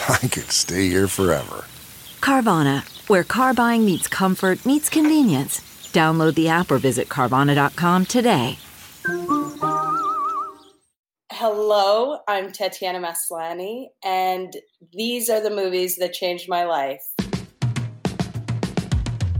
I could stay here forever. Carvana, where car buying meets comfort, meets convenience. Download the app or visit Carvana.com today. Hello, I'm Tatiana Maslany, and these are the movies that changed my life.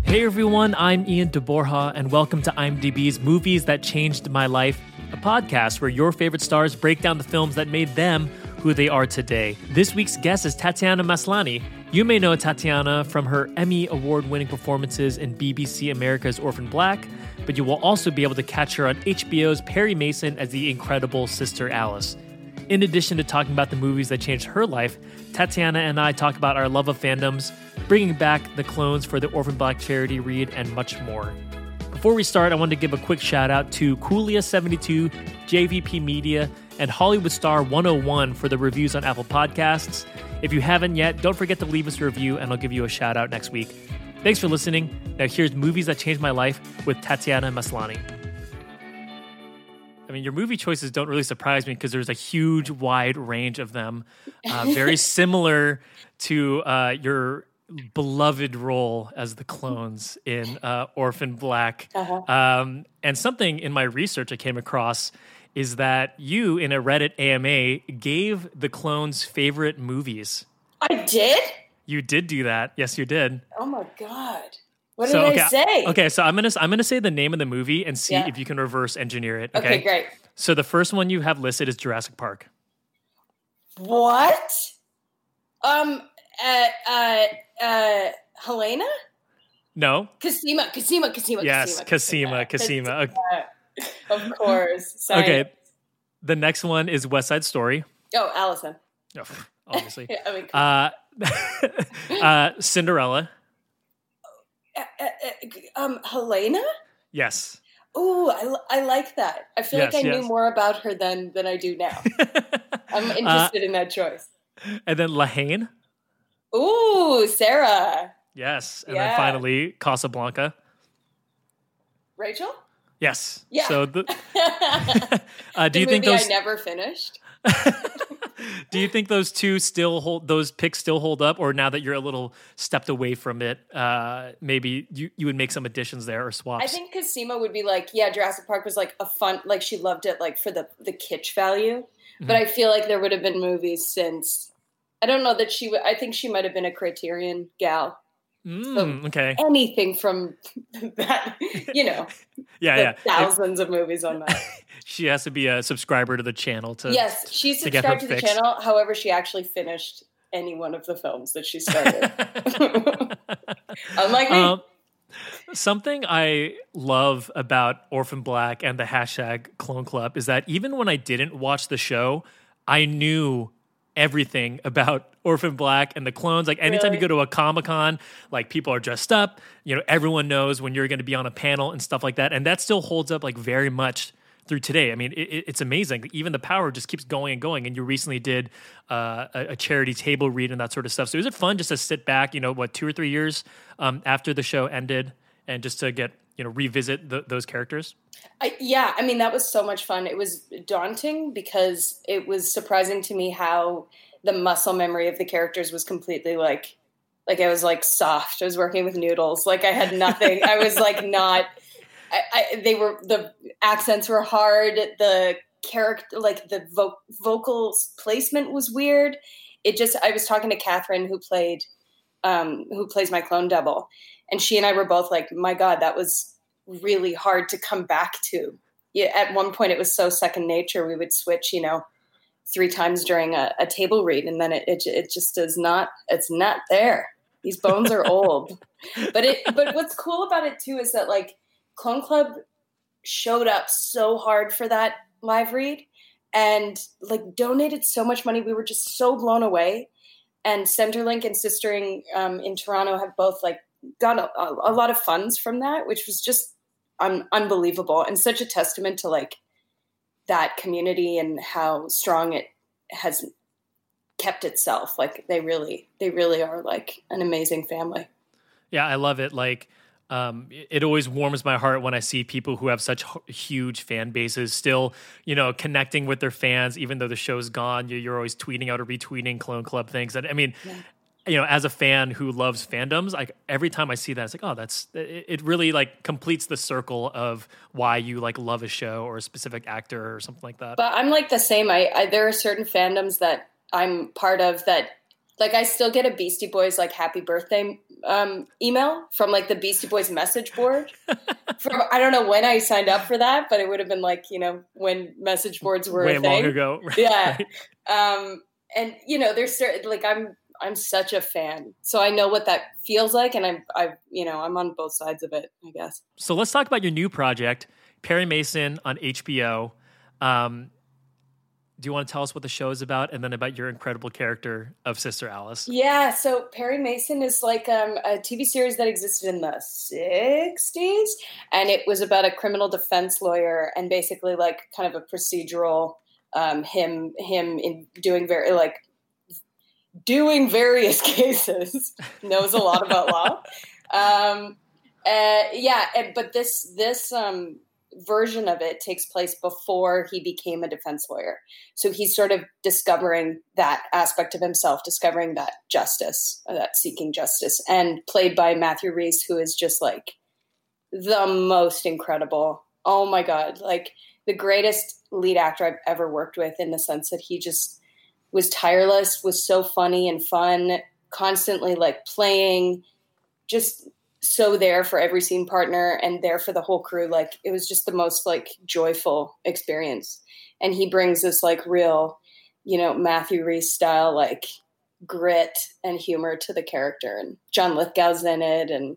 Hey everyone, I'm Ian de Borja, and welcome to IMDb's Movies That Changed My Life, a podcast where your favorite stars break down the films that made them who they are today. This week's guest is Tatiana Maslany. You may know Tatiana from her Emmy Award winning performances in BBC America's Orphan Black, but you will also be able to catch her on HBO's Perry Mason as the incredible Sister Alice. In addition to talking about the movies that changed her life, Tatiana and I talk about our love of fandoms, bringing back the clones for the Orphan Black charity read, and much more. Before we start, I wanted to give a quick shout out to Coolia72, JVP Media, and Hollywood Star 101 for the reviews on Apple Podcasts. If you haven't yet, don't forget to leave us a review and I'll give you a shout out next week. Thanks for listening. Now, here's Movies That Changed My Life with Tatiana Maslany. I mean, your movie choices don't really surprise me because there's a huge, wide range of them. Uh, very similar to uh, your beloved role as the clones in uh, Orphan Black. Uh-huh. Um, and something in my research I came across is that you, in a Reddit AMA, gave the clones favorite movies. I did? You did do that. Yes, you did. Oh my god. What did So, I say? Okay, so I'm gonna I'm gonna say the name of the movie and see Yeah. if you can reverse engineer it. Okay? Okay, great. So the first one you have listed is Jurassic Park. What? Um uh uh uh Helena? No. Cosima, Cosima, Cosima, yes, Cosima, Cosima. Okay. Of course. Sorry. okay. The next one is West Side Story. Oh, Alison. Oh, obviously. I mean, Uh, uh, Cinderella. uh, uh, uh, um, Helena? Yes. Ooh, I, I like that. I feel Yes, like I yes. knew more about her than than I do now. I'm interested in that choice. and then La Haine. Ooh, Sarah. Yes. And Yeah. then finally Casablanca. Rachel? Yes. Yeah. So the, uh, do you movie think those I never finished. do you think those two still hold those picks still hold up or now that you're a little stepped away from it uh maybe you, you would make some additions there or swaps I think Cosima would be like, yeah, Jurassic Park was like a fun, like she loved it, like for the the kitsch value. But Mm-hmm. I feel like there would have been movies since. I don't know that she would. I think she might have been a Criterion gal. Mm, okay Anything from that, you know, yeah yeah thousands of movies on that. she has to be a subscriber to the channel to yes, she to subscribed to the fix. channel. However, she actually finished any one of the films that she started. Unlike me. um, something I love about Orphan Black and the hashtag Clone Club is that even when I didn't watch the show, I knew everything about Orphan Black and the clones. Like anytime you go to a Comic Con, like people are dressed up. You know, everyone knows when you're going to be on a panel and stuff like that, and that still holds up like very much through today. I mean, it, it- it's amazing. Even the power just keeps going and going. And you recently did uh, a, a charity table read and that sort of stuff. So is it fun just to sit back? You know, what two or three years um, after the show ended, and just to get you know revisit th those characters? I, yeah, I mean that was so much fun. It was daunting because it was surprising to me how the muscle memory of the characters was completely like like I was like soft. I was working with noodles. Like I had nothing. I was like not. I, I they were the accents were hard. The character like the vo- vocal placement was weird. It just I was talking to Catherine who played um, who plays my clone double, and she and I were both like, my God, that was really hard to come back to. Yeah, at one point, it was so second nature. We would switch, you know, three times during a, a table read, and then it, it it just is not. It's not there. These bones are old. but it. But what's cool about it too is that like Clone Club showed up so hard for that live read and like donated so much money. We were just so blown away. And Centerlink and Sistering um, in Toronto have both like got a, a, lot of funds from that, which was just un- unbelievable and such a testament to like that community and how strong it has kept itself. Like they really, they really are like an amazing family. Yeah, I love it. Like um, it always warms my heart when I see people who have such huge fan bases still, you know, connecting with their fans, even though the show's gone. You're always tweeting out or retweeting Clone Club things. And I mean, yeah. You know, as a fan who loves fandoms, like every time I see that, it's like, oh, that's it. Really like completes the circle of why you like love a show or a specific actor or something like that. But I'm like the same. I, I there are certain fandoms that I'm part of that like I still get a Beastie Boys like happy birthday um, email from like the Beastie Boys message board. from I don't know when I signed up for that, but it would have been like you know when message boards were way a thing. long ago. yeah, um, and you know there's certain like I'm I'm such a fan, so I know what that feels like, and I'm I you know I'm on both sides of it, I guess. So let's talk about your new project, Perry Mason on HBO. Um, do you want to tell us what the show is about and then about your incredible character of Sister Alice? Yeah, so Perry Mason is like um, a TV series that existed in the 60s and it was about a criminal defense lawyer and basically like kind of a procedural um, him him in doing very like doing various cases knows a lot about law. Um, uh, yeah, but this this um, version of it takes place before he became a defense lawyer. So he's sort of discovering that aspect of himself, discovering that justice, uh, that seeking justice, and played by Matthew Rhys, who is just like the most incredible. Oh my God, like the greatest lead actor I've ever worked with in the sense that he just was tireless, was so funny and fun, constantly like playing, just so there for every scene partner and there for the whole crew. Like it was just the most like joyful experience. And he brings this like real, you know, Matthew Rhys style like grit and humor to the character. And John Lithgow's in it, and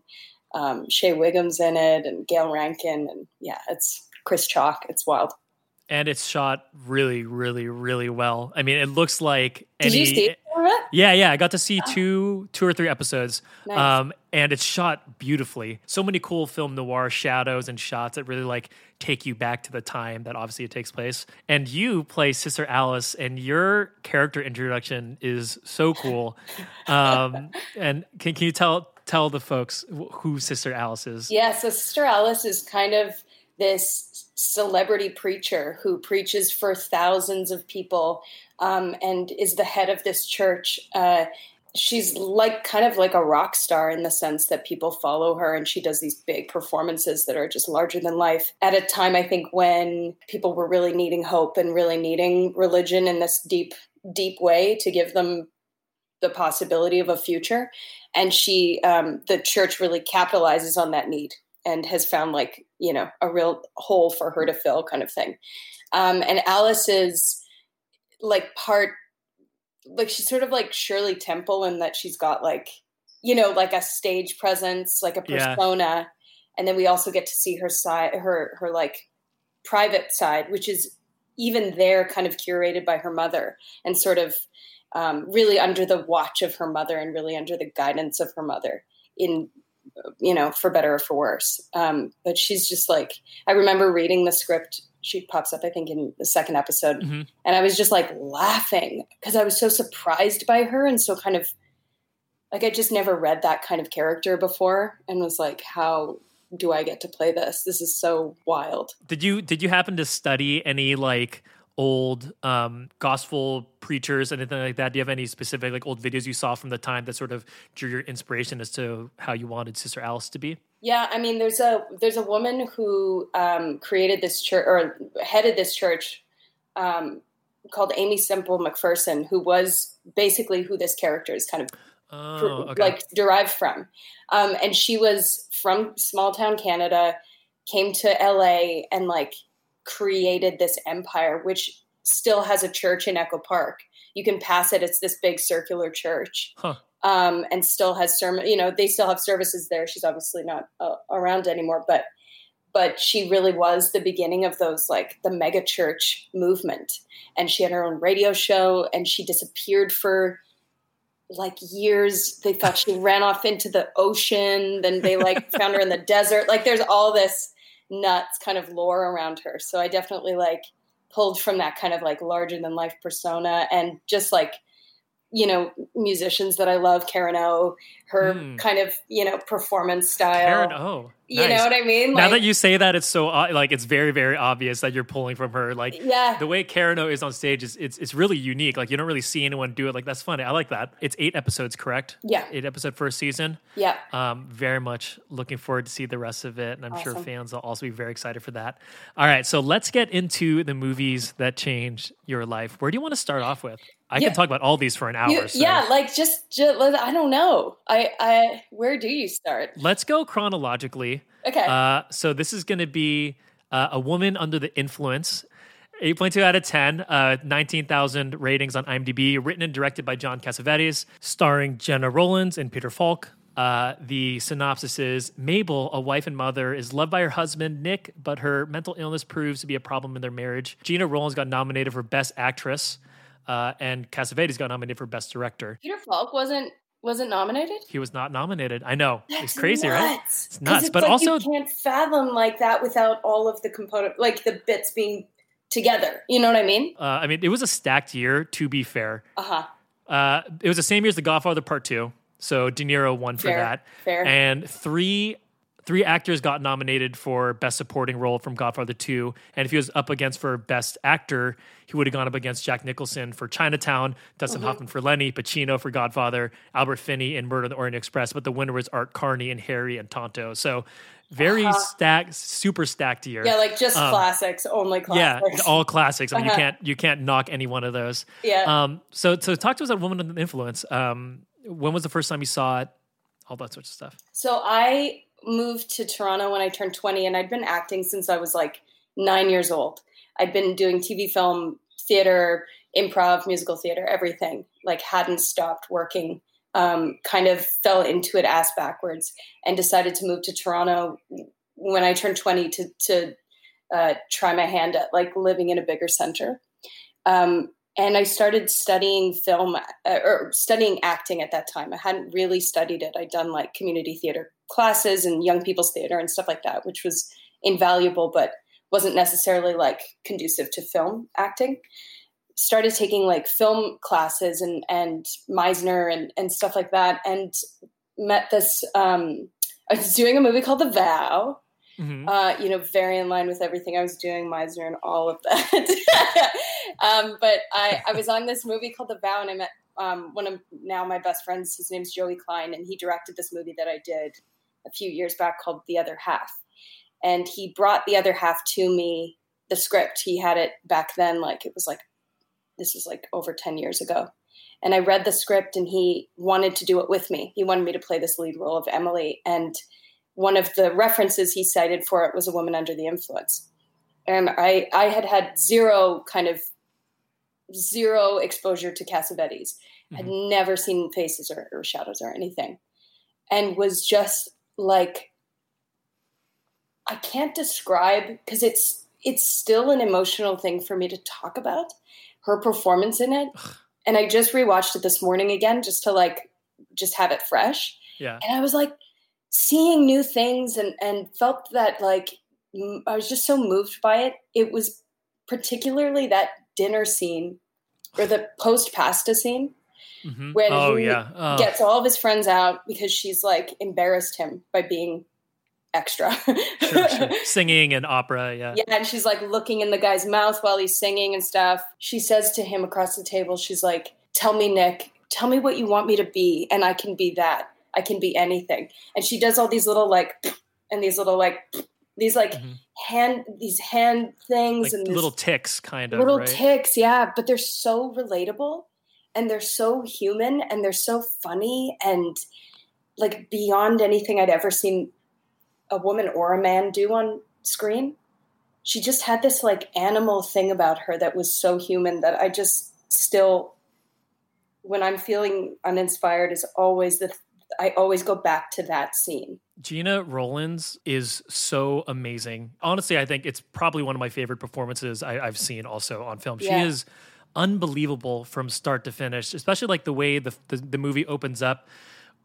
um, Shea Whigham's in it, and Gayle Rankin, and yeah, it's Chris Chalk. It's wild and it's shot really, really, really well. I mean, it looks like Did any. You see yeah, yeah, I got to see two, two or three episodes, nice. um, and it's shot beautifully. So many cool film noir shadows and shots that really like take you back to the time that obviously it takes place. And you play Sister Alice, and your character introduction is so cool. Um, and can can you tell tell the folks who Sister Alice is? Yeah, so Sister Alice is kind of this celebrity preacher who preaches for thousands of people um, and is the head of this church. Uh, she's like kind of like a rock star in the sense that people follow her and she does these big performances that are just larger than life at a time i think when people were really needing hope and really needing religion in this deep deep way to give them the possibility of a future and she um, the church really capitalizes on that need and has found like you know a real hole for her to fill kind of thing um, and alice is like part like she's sort of like shirley temple in that she's got like you know like a stage presence like a persona yeah. and then we also get to see her side her her like private side which is even there kind of curated by her mother and sort of um, really under the watch of her mother and really under the guidance of her mother in you know, for better or for worse. Um, but she's just like, I remember reading the script. She pops up, I think, in the second episode. Mm-hmm. And I was just like laughing because I was so surprised by her and so kind of like I just never read that kind of character before and was like, how do I get to play this? This is so wild. Did you did you happen to study any like old um, gospel preachers, anything like that? Do you have any specific like old videos you saw from the time that sort of drew your inspiration as to how you wanted Sister Alice to be? Yeah, I mean, there's a there's a woman who um, created this church or headed this church um, called Aimee Semple McPherson, who was basically who this character is kind of Oh, okay. like derived from. Um, and she was from small town Canada, came to LA and like created this empire, which still has a church in Echo Park. You can pass it; it's this big circular church, Huh. um, and still has sermon. You know, they still have services there. She's obviously not uh, around anymore, but but she really was the beginning of those like the mega church movement. And she had her own radio show, and she disappeared for like years. They thought she ran off into the ocean. Then they like found her in the desert. Like there's all this nuts kind of lore around her. So I definitely like pulled from that kind of like larger than life persona and just like you know musicians that I love, Karen O, her Hmm. kind of you know performance style. Karen O. You Nice. know what I mean? Now Like- that you say that, it's so like it's very very obvious that you're pulling from her. Like Yeah. the way Karen O is on stage is it's it's really unique. Like you don't really see anyone do it. Like that's funny. I like that. It's eight episodes, correct? Yeah. Eight episode first season. Yeah. Um, very much looking forward to see the rest of it, and I'm sure fans will also be very excited for that. All right, so let's get into the movies that changed your life. Where do you want to start off with? I Yeah. can talk about all these for an hour. You- so Yeah, like just, just I don't know. I I where do you start? let's go chronologically. Okay. Uh, so this is going to be uh, a woman under the influence. 8.2 out of 10, uh, 19,000 ratings on IMDb, written and directed by John Cassavetes, starring Gena Rowlands and Peter Falk. Uh, the synopsis is Mabel, a wife and mother, is loved by her husband, Nick, but her mental illness proves to be a problem in their marriage. Gena Rowlands got nominated for Best Actress, uh, and Cassavetes got nominated for Best Director. Peter Falk wasn't wasn't nominated. He was not nominated. I know. That's it's crazy, right? It's nuts. it's But like also, you can't fathom like that without all of the component, like the bits being together. You know what I mean? uh, I mean, it was a stacked year, to be fair. Uh huh. Uh, it was the same year as The Godfather Part Two, so De Niro won for Fair, that. fair. And three three actors got nominated for Best Supporting Role from Godfather Two, and if he was up against for Best Actor, he would have gone up against Jack Nicholson for Chinatown, Dustin Mm-hmm. Hoffman for Lenny, Pacino for Godfather, Albert Finney in Murder on the Orient Express, but the winner was Art Carney and Harry and Tonto. So very stacked, super stacked year. Uh-huh. Yeah, like just Um, classics, only classics Yeah, all classics. I mean, you Uh-huh. can't you can't knock any one of those. Yeah. Um. So so talk to us about Woman the Influence. Um. When was the first time you saw it? All that sorts of stuff. So I moved to Toronto when I turned 20, and I'd been acting since I was like nine years old. I'd been doing TV, film, theater, improv, musical theater, everything. Like, hadn't stopped working. Um, kind of fell into it ass backwards and decided to move to Toronto when I turned 20 to, to uh, try my hand at like living in a bigger center. Um, and I started studying film uh, or studying acting at that time. I hadn't really studied it. I'd done like community theater classes and young people's theater and stuff like that, which was invaluable, but wasn't necessarily like conducive to film acting. Started taking like film classes and and Meisner and and stuff like that, and met this. Um, I was doing a movie called The Vow, Mhm. uh, you know, very in line with everything I was doing, Meisner and all of that. um, but I, I was on this movie called The Vow, and I met um, one of now my best friends. His name's Joey Klein, and he directed this movie that I did a few years back called The Other Half. And he brought The Other Half to me, the script. He had it back then, like it was like, this was like over 10 years ago. And I read the script, and he wanted to do it with me. He wanted me to play this lead role of Emily. And one of the references he cited for it was a woman under the influence. And i i had had zero kind of zero exposure to cassavetes. Had mm-hmm. never seen faces or, or shadows or anything. And was just like i can't describe because it's it's still an emotional thing for me to talk about her performance in it. And i just rewatched it this morning again just to like just have it fresh. Yeah. and I was like seeing new things and and felt that like I was just so moved by it. It was particularly that dinner scene or the post pasta scene Mhm. when oh he yeah. Oh. gets all of his friends out because she's like embarrassed him by being extra. Sure, sure. Singing and opera. Yeah. Yeah, and she's like looking in the guy's mouth while he's singing and stuff. She says to him across the table, she's like, Tell me, Nick, tell me what you want me to be, and I can be that. I can be anything. And she does all these little like and these little like these like Mhm. hand these hand things Like and little ticks, kind of. little right? ticks, yeah, but they're so relatable. and they're so human and they're so funny and like beyond anything I'd ever seen a woman or a man do on screen. She just had this like animal thing about her that was so human that I just still when I'm feeling uninspired is always the I always go back to that scene. Gena Rowlands is so amazing. Honestly, I think it's probably one of my favorite performances I, have seen also on film. Yeah. She is unbelievable from start to finish, especially like the way the, the, the movie opens up.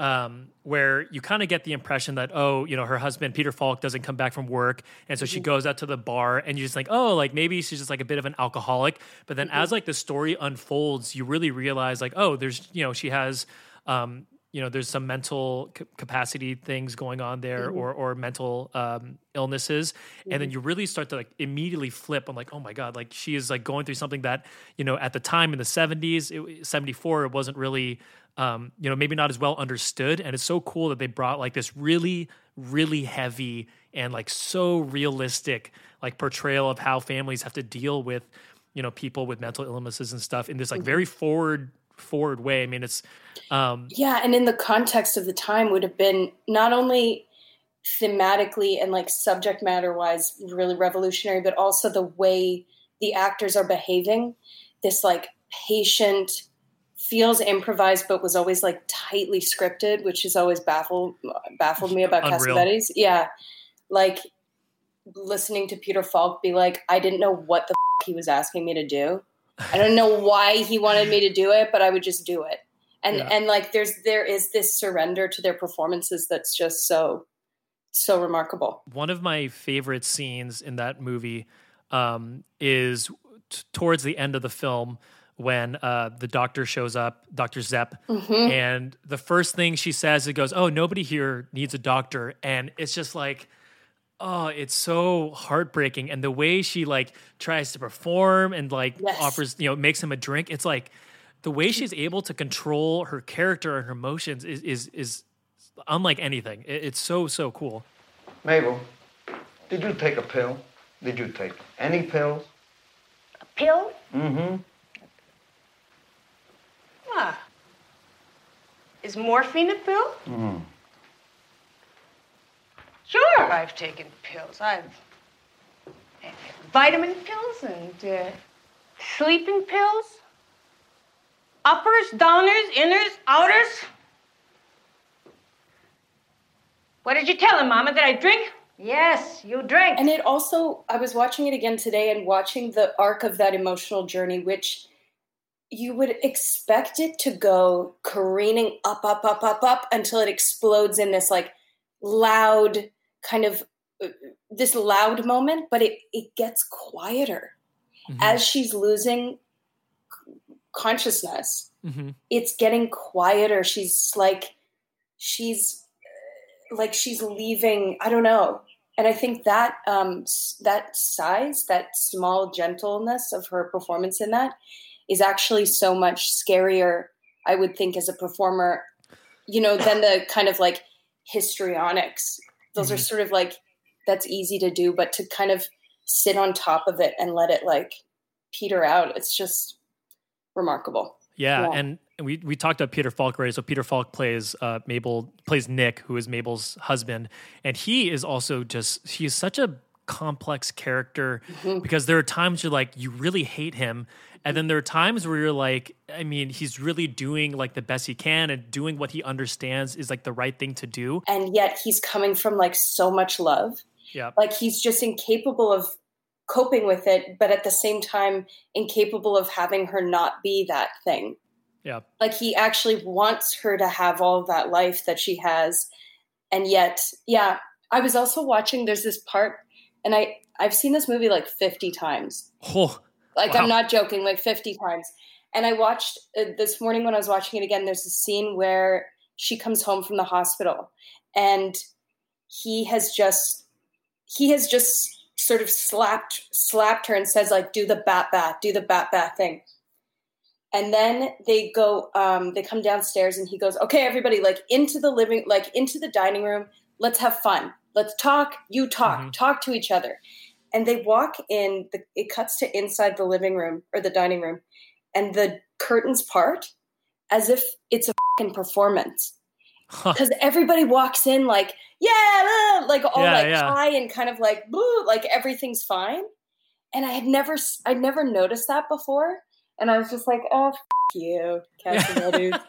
Um, where you kind of get the impression that oh you know her husband Peter Falk doesn't come back from work and so mm-hmm. she goes out to the bar and you just think oh like maybe she's just like a bit of an alcoholic but then mm-hmm. as like the story unfolds you really realize like oh there's you know she has um, you know there's some mental c- capacity things going on there mm-hmm. or or mental um, illnesses mm-hmm. and then mm-hmm. you really start to like immediately flip i'm like oh my god like she is like going through something that you know at the time in the 70s it, 74 it wasn't really um, you know maybe not as well understood and it's so cool that they brought like this really really heavy and like so realistic like portrayal of how families have to deal with you know people with mental illnesses and stuff in this like mm-hmm. very forward forward way. I mean, it's um, yeah, and in the context of the time, would have been not only thematically and like subject matter wise really revolutionary, but also the way the actors are behaving. This like patient feels improvised but was always like tightly scripted which has always baffled baffled me about Cassavetes. Yeah. Like listening to Peter Falk be like, I didn't know what the f- he was asking me to do. I don't know why he wanted me to do it, but I would just do it. And yeah. and like there's there is this surrender to their performances that's just so so remarkable. One of my favorite scenes in that movie um, is t- towards the end of the film when uh, the doctor shows up, Dr. Zepp, mm-hmm. and the first thing she says, it goes, "Oh, nobody here needs a doctor," and it's just like oh it's so heartbreaking and the way she like tries to perform and like yes. offers you know makes him a drink it's like the way she's able to control her character and her emotions is is is unlike anything. It, it's so so cool. Mabel did you take a pill? Did you take any pills? A pill? Mm-hmm. Ah is morphine a pill? Mm Sure, I've taken pills. I've vitamin pills and uh, sleeping pills. Uppers, downers, inners, outers. What did you tell him, Mama? Did I drink? Yes, you drink. And it also, I was watching it again today and watching the arc of that emotional journey, which you would expect it to go careening up, up, up, up, up until it explodes in this like loud kind of uh, this loud moment, but it, it gets quieter mm-hmm. as she's losing consciousness. Mm-hmm. It's getting quieter. She's like, she's like, she's leaving. I don't know. And I think that um, that size, that small gentleness of her performance in that, is actually so much scarier. I would think as a performer, you know, than the kind of like histrionics those mm-hmm. are sort of like that's easy to do but to kind of sit on top of it and let it like peter out it's just remarkable yeah, yeah. and we we talked about Peter Falk already. So Peter Falk plays uh, Mabel plays Nick, who is Mabel's husband, and he is also just he's such a complex character mm-hmm. because there are times you're like you really hate him, and then there are times where you're like, I mean, he's really doing like the best he can and doing what he understands is like the right thing to do. And yet he's coming from like so much love. Yeah. Like he's just incapable of coping with it, but at the same time, incapable of having her not be that thing. Yeah. Like he actually wants her to have all of that life that she has. And yet, yeah, I was also watching, there's this part, and I, I've seen this movie like 50 times. Oh, like wow. I'm not joking, like 50 times. And I watched uh, this morning when I was watching it again. There's a scene where she comes home from the hospital, and he has just he has just sort of slapped slapped her and says like, "Do the bat bat, do the bat bat thing." And then they go, um, they come downstairs, and he goes, "Okay, everybody, like into the living, like into the dining room. Let's have fun. Let's talk. You talk. Mm-hmm. Talk to each other." and they walk in the, it cuts to inside the living room or the dining room and the curtains part as if it's a fucking performance Huh. because everybody walks in like yeah, uh, like all Yeah, like yeah. high and kind of like boo, like everything's fine. And I had never, I'd never noticed that before, and I was just like, oh, f- you, Cassavetes.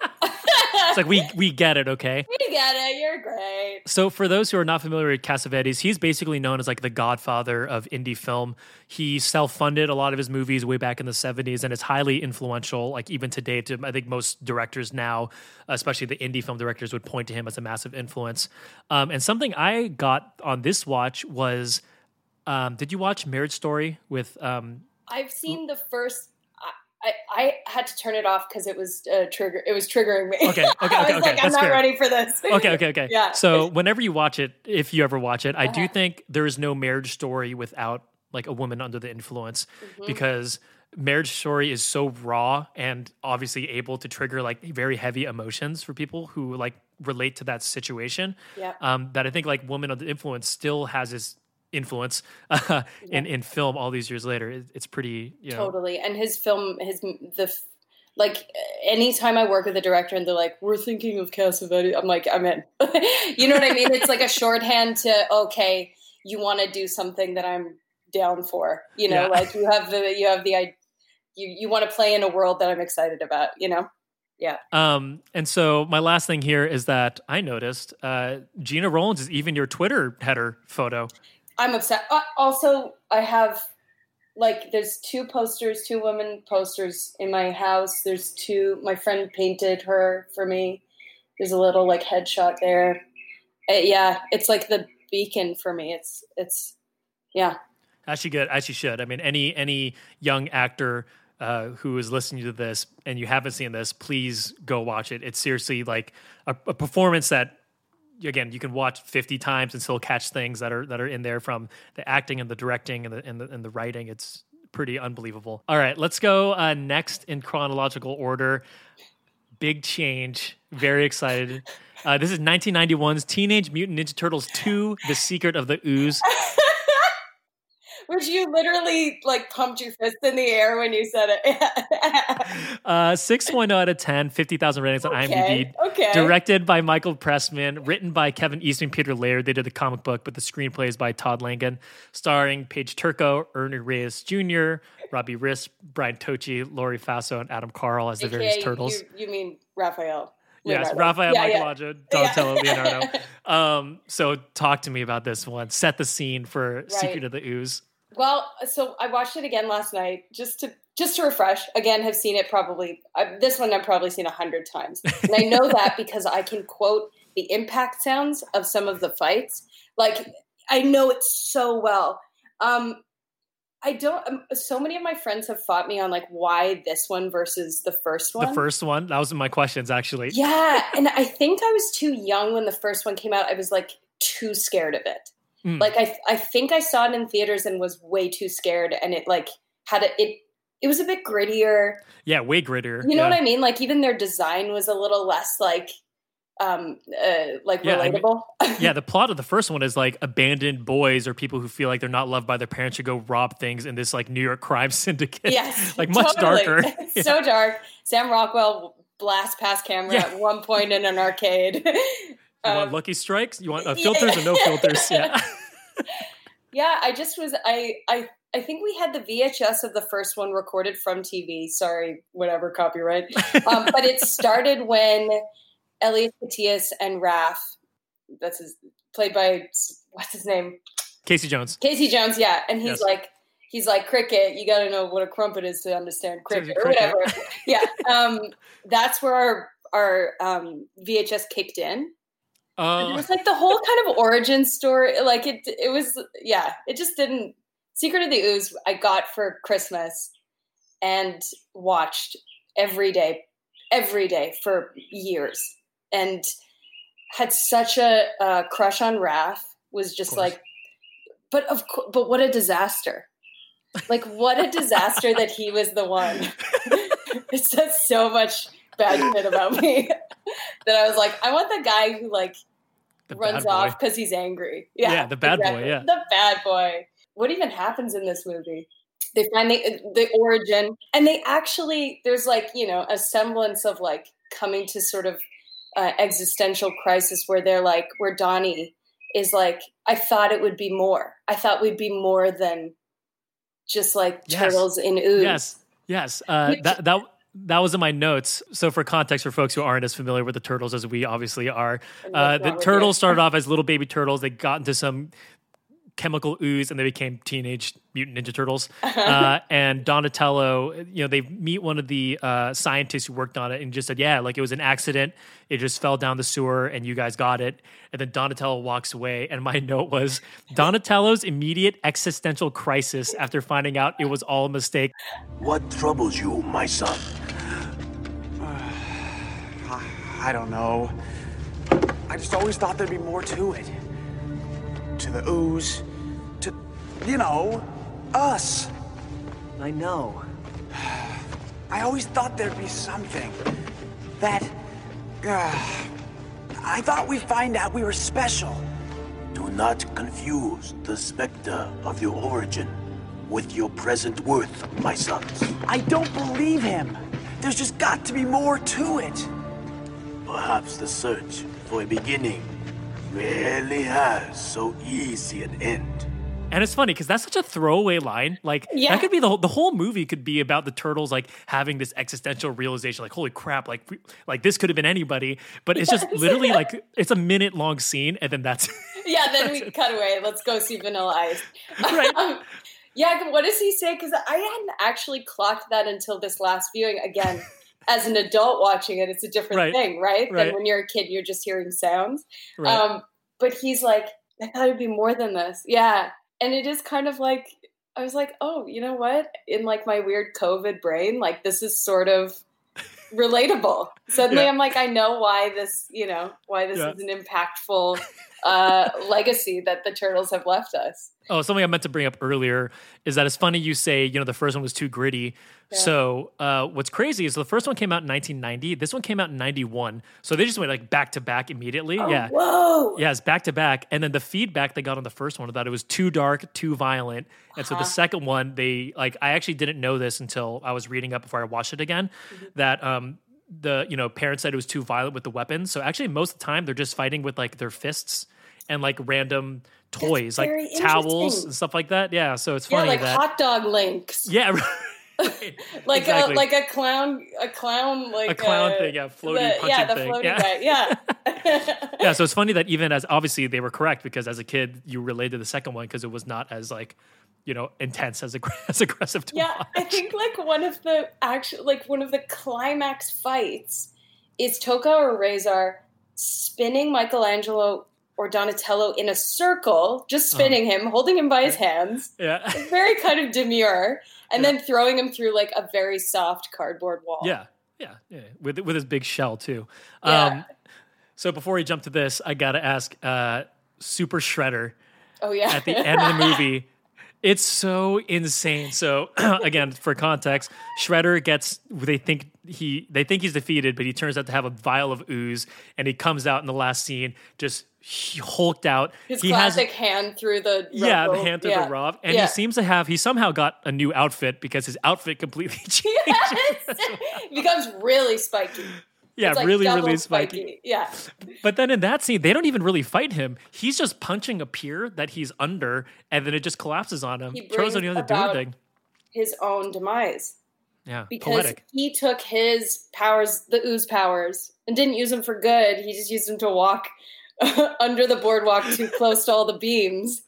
It's like we we get it, okay? you get it. You're great. So, for those who are not familiar with Cassavetes, he's basically known as like the godfather of indie film. He self funded a lot of his movies way back in the 70s and is highly influential, like even today, to I think most directors now, especially the indie film directors, would point to him as a massive influence. Um, and something I got on this watch was um, did you watch Marriage Story with. Um, I've seen the first. I, I, I had to turn it off because it was uh, trigger. It was triggering me. Okay, okay, I okay, was okay, like, I'm that's not fair. ready for this. okay, okay, okay. Yeah. So, whenever you watch it, if you ever watch it, I do Uh-huh. think there is no marriage story without like a woman under the influence Mm-hmm. because marriage story is so raw and obviously able to trigger like very heavy emotions for people who like relate to that situation. Yeah. Um, that I think like woman under the influence still has this influence uh, in in film all these years later. It, it's pretty, you know. totally and his film his the like anytime i work with a director and they're like we're thinking of cassavetes i'm like i'm in you know what i mean it's like a shorthand to okay you want to do something that i'm down for you know Yeah. like you have the you have the i you you want to play in a world that i'm excited about you know Yeah. Um, and so my last thing here is that I noticed uh, Gena Rowlands is even your Twitter header photo. I'm upset. Uh, also i have like there's two posters two women posters in my house. There's two my friend painted her for me. There's a little like headshot there. Uh, yeah it's like the beacon for me. It's it's yeah. As she good, as she should. I mean, any any young actor uh, who is listening to this and you haven't seen this, please go watch it. It's seriously like a, a performance that again you can watch 50 times and still catch things that are that are in there from the acting and the directing and the and the, and the writing. It's pretty unbelievable. All right, let's go uh, next in chronological order. Big change. Very excited. Uh, this is 1991's Teenage Mutant Ninja Turtles 2: The Secret of the Ooze. Which you literally like pumped your fist in the air when you said it Uh, 6.0 out of 10, 50,000 ratings on IMDb. okay Directed by Michael Pressman, written by Kevin Eastman, Peter Laird. They did the comic book, but the screenplay is by Todd Langen. Starring Paige Turco, Ernie Reyes Jr., Robbie Rist, Brian Tochi, Laurie Faso, and Adam Carl as the various turtles. you, you mean raphael Yes, Leonardo. Raphael, Yeah, yeah. Michelangelo, Donatello, Yeah. Leonardo. Um, so talk to me about this one. Set the scene for Secret of the Ooze. Well, so I watched it again last night just to just to refresh. Again, have seen it probably uh, this one I've probably seen a hundred times, and I know that because I can quote the impact sounds of some of the fights. Like I know it so well. Um, I don't. Um, so many of my friends have fought me on like why this one versus the first one. The first one, that was my questions actually. Yeah, and I think I was too young when the first one came out. I was like too scared of it. Mm. Like I, I think I saw it in theaters and was way too scared, and it like had a it. It was a bit grittier. Yeah, way grittier. You know yeah. what I mean? Like even their design was a little less like, um, uh, like Yeah, I mean- relatable. yeah, the plot of the first one is like abandoned boys or people who feel like they're not loved by their parents should go rob things in this like New York crime syndicate. yes, like much totally. darker. It's So dark. Sam Rockwell blasts past camera Yeah. at one point in an arcade. You Um, want lucky strikes? You want uh, yeah. filters or no filters? Yeah. Yeah, I just was I I I think we had the VHS of the first one recorded from TV. Sorry, whatever copyright. Um, but it started when Elias Koteas and Raph, that's his played by what's his name, Casey Jones. Casey Jones. Yeah, and he's Yes. like he's like cricket. You got to know what a crumpet is to understand cricket or whatever. yeah, um, that's where our our um, VHS kicked in. It Oh, was like the whole kind of origin story. Like it, it was, yeah. It just didn't. Secret of the Ooze, I got for Christmas and watched every day, every day for years, and had such a uh, crush on Raph. Was just like, but of course, but what a disaster! Like what a disaster that he was the one. it says so much bad shit about me that I was like, I want the guy who like the runs off because he's angry. Yeah, Yeah, the bad boy, yeah. the bad boy. What even happens in this movie? They find the the origin, and they actually there's like you know a semblance of like coming to sort of uh, existential crisis where they're like, where Donnie is like, I thought it would be more. I thought we'd be more than just like Yes. turtles in ooze. Yes, yes. Uh, that that that was in my notes. So for context, for folks who aren't as familiar with the turtles as we obviously are, uh, the turtles started off as little baby turtles. They got into some chemical ooze and they became teenage mutant ninja turtles. Uh, and Donatello, you know, they meet one of the uh, scientists who worked on it and just said, "Yeah, like it was an accident. It just fell down the sewer, and you guys got it." And then Donatello walks away. And my note was Donatello's immediate existential crisis after finding out it was all a mistake. What troubles you, my son? I don't know. I just always thought there'd be more to it. To the ooze, to, you know, us. I know. I always thought there'd be something. That. Uh, I thought we'd find out we were special. Do not confuse the specter of your origin with your present worth, my sons. I don't believe him. There's just got to be more to it. Perhaps the search for a beginning rarely has so easy an end. And it's funny because that's such a throwaway line. Like Yeah. that could be the whole, the whole movie could be about the turtles like having this existential realization, like holy crap, like like this could have been anybody. But it's just literally like it's a minute long scene, and then that's yeah, then we cut away. Let's go see Vanilla Ice. Right. Um, yeah, what does he say? Because I hadn't actually clocked that until this last viewing. Again, as an adult watching it, it's a different Right. thing, right? Right. Than when you're a kid, you're just hearing sounds. right. Um, but he's like, I thought it'd be more than this. Yeah. And it is kind of like, I was like, oh, you know what? In like my weird COVID brain, like this is sort of relatable. Suddenly Yeah. I'm like, I know why this, you know, why this Yeah. is an impactful uh, legacy that the turtles have left us. Oh, something I meant to bring up earlier is that it's funny you say, you know, the first one was too gritty. So, uh, what's crazy is the first one came out in 1990. This one came out in 91. So they just went like back to back immediately. yeah. Whoa. Yeah, it's back to back. And then the feedback they got on the first one that it was too dark, too violent. And so the second one, they like I actually didn't know this until I was reading up before I watched it again. That um the you know parents said it was too violent with the weapons. So actually most of the time they're just fighting with like their fists and like random toys, like towels and stuff like that. Yeah, so it's Yeah, funny like that hot dog links. yeah. right. like exactly. a like a clown a clown like A clown uh, thing, yeah, floaty the, yeah the thing, floaty yeah. guy yeah yeah, so it's funny that even as obviously they were correct because as a kid you related to the second one because it was not as like you know intense as, aggr- as aggressive to yeah watch. i think like one of the actual like one of the climax fights is Tokka or Rahzar spinning michelangelo or donatello in a circle just Uh-huh. spinning him holding him by his hands yeah, very kind of demure and then throwing him through like a very soft cardboard wall yeah, yeah, yeah, with with his big shell too. Yeah. Um, so before we jump to this, I gotta ask, uh, Super Shredder oh yeah at the end of the movie. It's so insane. So again, for context, Shredder gets they think he they think he's defeated, but he turns out to have a vial of ooze, and he comes out in the last scene just hulked out. his he classic hand through the yeah, the hand through Yeah. the rob, and Yeah. he seems to have he somehow got a new outfit because his outfit completely changed. Yes. it becomes really spiky. Yeah, like really, really spiky. Yeah. But then in that scene, they don't even really fight him. He's just punching a pier that he's under, and then it just collapses on him. He Turtles don't brings even have to do anything. His own demise. Yeah, Because poetic. he took his powers, the ooze powers, and didn't use them for good. He just used them to walk under the boardwalk too close to all the beams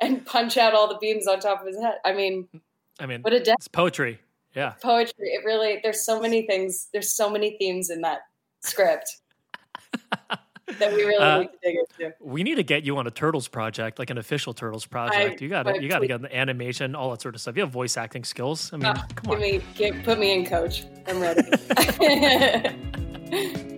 and punch out all the beams on top of his head. I mean, I mean, what a death it's poetry. Yeah. poetry. It really, there's so many things, there's so many themes in that script that we really Uh, need to dig into. We need to get you on a Turtles project, like an official Turtles project. you got you got to get the animation, all that sort of stuff. You have voice acting skills. I mean, Ah, come on. me, give, put me in, coach. I'm ready.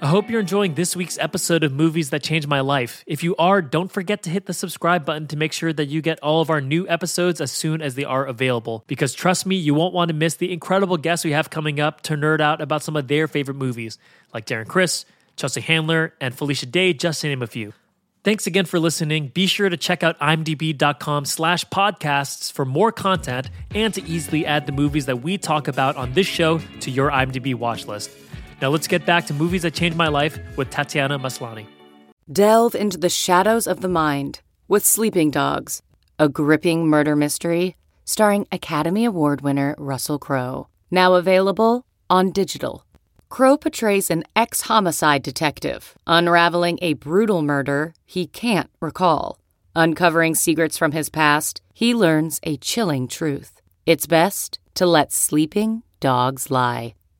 I hope you're enjoying this week's episode of Movies That Changed My Life. If you are, don't forget to hit the subscribe button to make sure that you get all of our new episodes as soon as they are available. Because trust me, you won't want to miss the incredible guests we have coming up to nerd out about some of their favorite movies, like Darren Criss, Chelsea Handler, and Felicia Day, just to name a few. Thanks again for listening. Be sure to check out imdb.com slash podcasts for more content and to easily add the movies that we talk about on this show to your IMDb watch list. Now let's get back to movies that changed my life with Tatiana Maslany. Delve into the shadows of the mind with Sleeping Dogs, a gripping murder mystery starring Academy Award winner Russell Crowe. Now available on digital. Crowe portrays an ex homicide detective unraveling a brutal murder he can't recall. Uncovering secrets from his past, he learns a chilling truth. It's best to let sleeping dogs lie.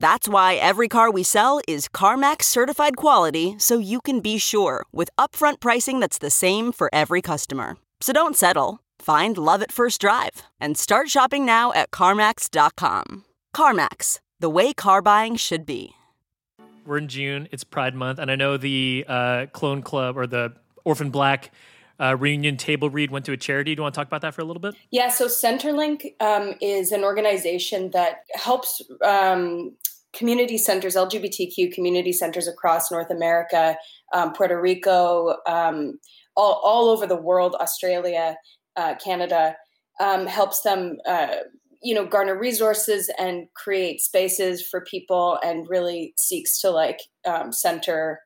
That's why every car we sell is CarMax certified quality so you can be sure with upfront pricing that's the same for every customer. So don't settle. Find love at first drive and start shopping now at CarMax.com. CarMax, the way car buying should be. We're in June. It's Pride Month, and I know the uh, Clone Club or the Orphan Black uh, reunion table read went to a charity. Do you want to talk about that for a little bit? Yeah, so Centerlink um, is an organization that helps um, community centers, LGBTQ community centers across North America, um, Puerto Rico, um, all, all over the world, Australia, uh, Canada, um, helps them. Uh, you know garner resources and create spaces for people and really seeks to like um, center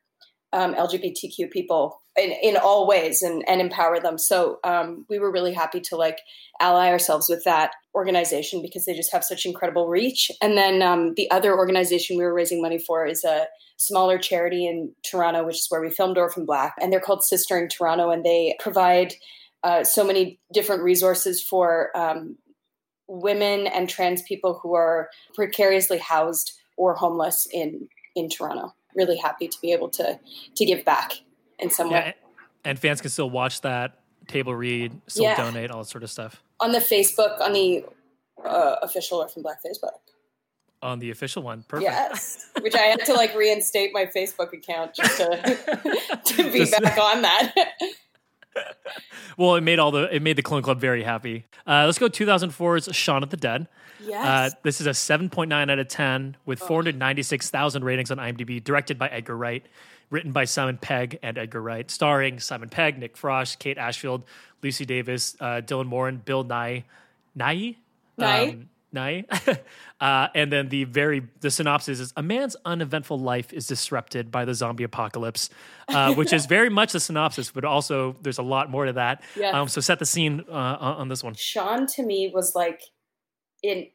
lgbtq people in, in all ways and, and empower them. So um, we were really happy to like ally ourselves with that organization because they just have such incredible reach. And then um, the other organization we were raising money for is a smaller charity in toronto which is where we filmed orphan black. And they're called Sistering toronto and they provide uh, so many different resources for um, women and trans people who are precariously housed or homeless in in Toronto. Really happy to be able to to give back in some Yeah, way. and fans can still watch that table read, still Yeah. donate, all that sort of stuff On the Facebook, on the uh, official Orphan Black Facebook. on the official one. Perfect. Yes, which I had to like reinstate my Facebook account just to to be Just- back on that. Well, it made all the it made the Clone Club very happy. Uh, let's go 2004's Shaun of the Dead. Yes. Uh, this is a 7.9 out of 10 with 496,000 ratings on IMDb, directed by Edgar Wright, written by Simon Pegg and Edgar Wright, starring Simon Pegg, Nick Frost, Kate Ashfield, Lucy Davis, uh, Dylan Moran, Bill Nighy, Nye, Nye? Um, Nye, uh, and then the very the synopsis is a man's uneventful life is disrupted by the zombie apocalypse, uh, which is very much the synopsis, but also there's a lot more to that. Yes. Um, so set the scene uh, on this one. Shaun to me was like in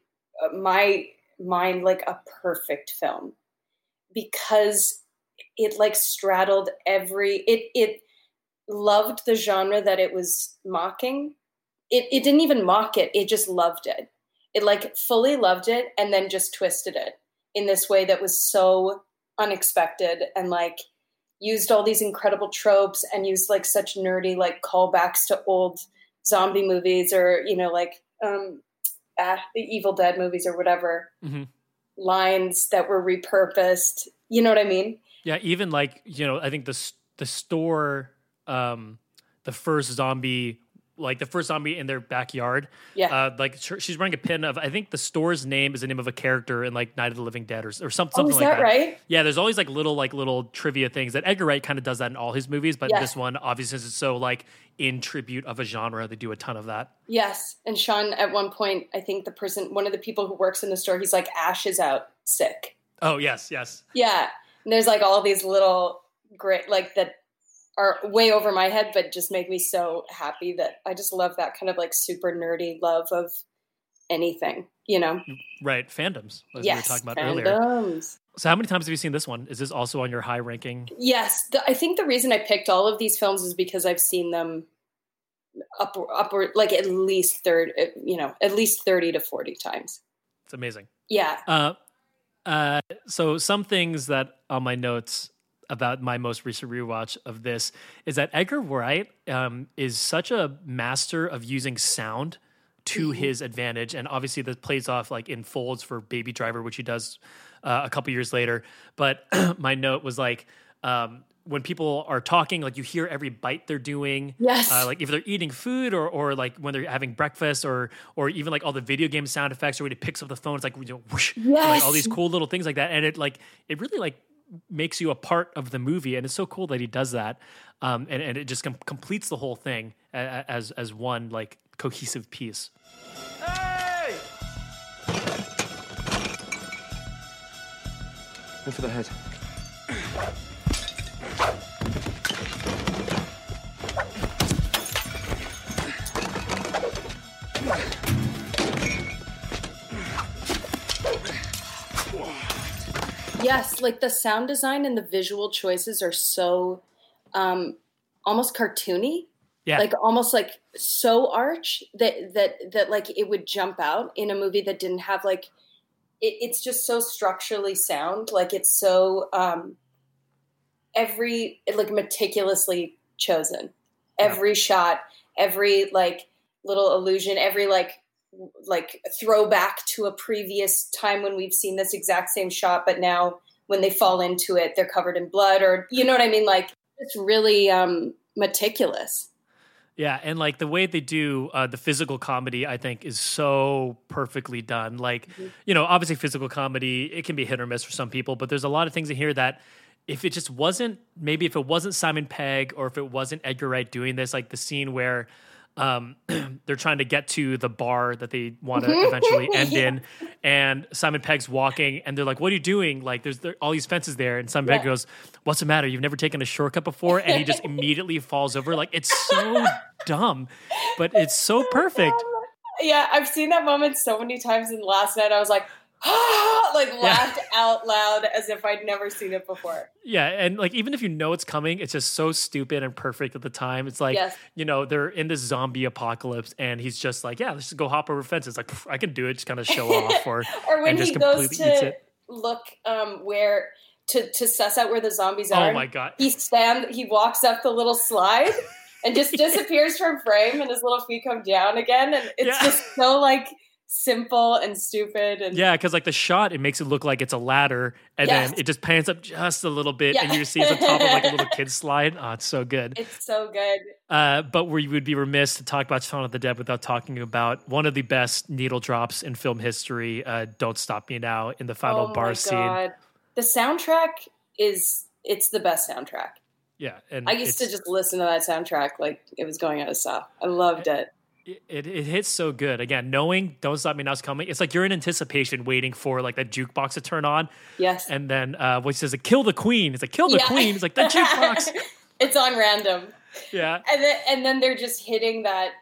uh, my mind like a perfect film because it like straddled every it it loved the genre that it was mocking. It it didn't even mock it it just loved it. It like fully loved it and then just twisted it in this way that was so unexpected and like used all these incredible tropes and used like such nerdy like callbacks to old zombie movies or you know like um ah, the evil dead movies or whatever hmm lines that were repurposed. You know what i mean Yeah, even like you know, I think the the store, um, the first zombie, like the first zombie in their backyard. Yeah. uh, like she's wearing a pin of. I think the store's name is the name of a character in like Night of the Living Dead or, or Oh, something is like that that. right? Yeah, there's always like little like little trivia things that Edgar Wright kind of does that in all his movies, but Yeah. this one obviously is so like in tribute of a genre, they do a ton of that. yes and Shaun at one point i think the person one of the people who works in the store he's like ash is out sick Oh yes, yes. yeah and there's like all these little great like that are way over my head but just make me so happy that i just love that kind of like super nerdy love of anything you know Right, fandoms as yes we were talking about earlier. fandoms. So how many times have you seen this one? Is this also on your high ranking? Yes, the, I think the reason I picked all of these films is because I've seen them upward, upward like at least third, you know, at least thirty to forty times. It's amazing. Yeah, Uh, uh, so some things that on my notes about my most recent rewatch of this is that Edgar Wright um, is such a master of using sound to his advantage. And obviously, this plays off like in folds for Baby Driver, which he does uh, a couple years later. But my note was like, um, when people are talking, like you hear every bite they're doing. Yes. Uh, like if they're eating food or or like when they're having breakfast or or even like all the video game sound effects or when he picks up the phone, it's like you know, whoosh, like all these cool little things like that. And it like it really like makes you a part of the movie, and it's so cool that he does that. Um, and and it just com- completes the whole thing a- a- as as one like cohesive piece. Go for the head. Yes, like the sound design and the visual choices are so um almost cartoony. Yeah. Like almost like so arch that that that like it would jump out in a movie that didn't have like it, it's just so structurally sound. Like it's so um every like meticulously chosen. Every shot, every like little illusion, every like like throwback to a previous time when we've seen this exact same shot, but now when they fall into it, they're covered in blood, or you know what I mean? Like it's really um, meticulous. Yeah, and like the way they do uh, the physical comedy, I think, is so perfectly done. Like, you know, obviously, physical comedy it can be hit or miss for some people, but there's a lot of things in here that, if it just wasn't, maybe if it wasn't Simon Pegg or if it wasn't Edgar Wright doing this, like the scene where um, they're trying to get to the bar that they want to eventually end in, and Simon Pegg's walking, and they're like, "What are you doing?" Like, there's there, all these fences there, and Simon Pegg goes, "What's the matter? You've never taken a shortcut before?" And he just immediately falls over. Like, it's so dumb, but it's so perfect. Yeah, I've seen that moment so many times. And last night I was like, like laughed out loud as if I'd never seen it before. Yeah, and like even if you know it's coming, it's just so stupid and perfect at the time. It's like Yes. you know they're in this zombie apocalypse, and he's just like, "Yeah, let's just go hop over fences." Like I can do it, just kind of show off, or Or when and just he goes to look um, where to to suss out where the zombies are. Oh are. my God. He stand he walks up the little slide and just disappears from frame, and his little feet come down again, and it's Yeah. just so like simple and stupid and Yeah, because like the shot, it makes it look like it's a ladder, and Yes. then it just pans up just a little bit, Yeah. and you see it's on top of like a little kid slide. Oh, it's so good. it's so good. Uh, but we would be remiss to talk about Shaun of the Dead without talking about one of the best needle drops in film history. Uh, Don't stop me now in the final oh bar my scene. the soundtrack is it's the best soundtrack. Yeah, and I used to just listen to that soundtrack like it was going out of style. I loved it. It, it hits so good. Again, knowing "Don't Stop Me Now's coming," it's like you're in anticipation, waiting for like that jukebox to turn on. Yes. And then uh, what he says, like, "Kill the queen." It's like, "Kill the Yeah. queen." It's like the jukebox. it's on random. yeah, And then and then they're just hitting that